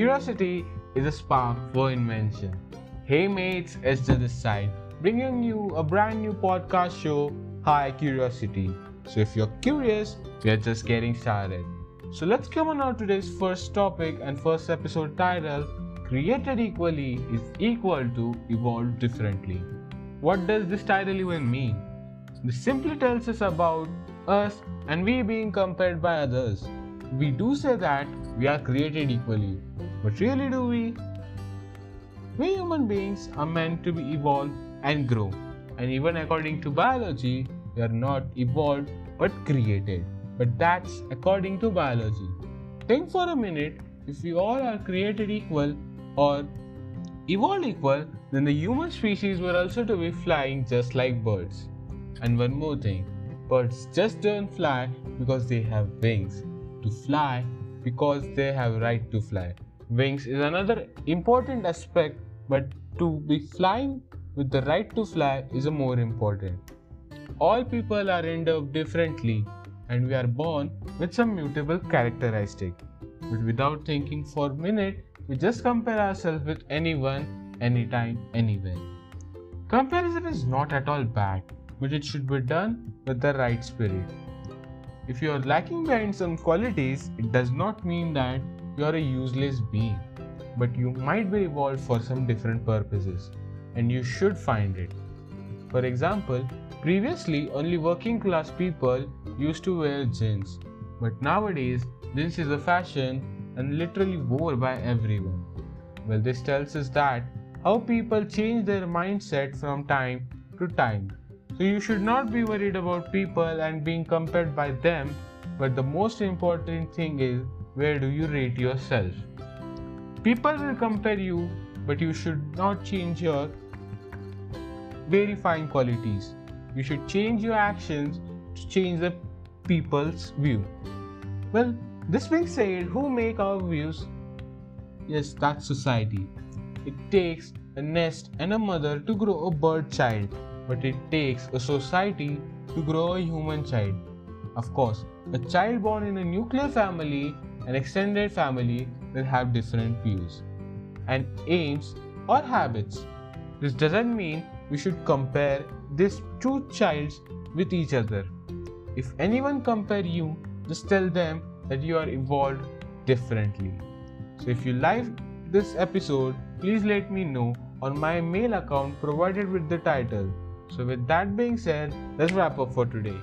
Curiosity is a spark for invention. Hey mates, Esther this side, bringing you a brand new podcast show, Hi Curiosity. So if you're curious, we are just getting started. So let's come on our today's first topic and first episode title, Created Equally is equal to Evolved Differently. What does this title even mean? This simply tells us about us and we being compared by others. We do say that we are created equally, but really do we? We human beings are meant to be evolved and grow, and even according to biology, we are not evolved but created. But that's according to biology. Think for a minute if we all are created equal or evolved equal, then the human species were also to be flying just like birds. And one more thing birds just don't fly because they have wings. To fly because they have right to fly. Wings is another important aspect, but to be flying with the right to fly is a more important. All people are endowed differently and we are born with some mutable characteristic. But without thinking for a minute, we just compare ourselves with anyone, anytime, anywhere. Comparison is not at all bad, but it should be done with the right spirit. If you are lacking behind some qualities, it does not mean that you are a useless being, but you might be evolved for some different purposes, and you should find it. For example, previously only working class people used to wear jeans, but nowadays jeans is a fashion and literally worn by everyone. Well, this tells us that how people change their mindset from time to time. So you should not be worried about people and being compared by them, but the most important thing is where do you rate yourself? People will compare you, but you should not change your very fine qualities. You should change your actions to change the people's view. Well, this being said, who make our views? Yes, that's society. It takes a nest and a mother to grow a bird child but it takes a society to grow a human child. Of course, a child born in a nuclear family and extended family will have different views and aims or habits. This doesn't mean we should compare these two childs with each other. If anyone compare you, just tell them that you are evolved differently. So if you like this episode, please let me know on my mail account provided with the title. So, with that being said, let's wrap up for today.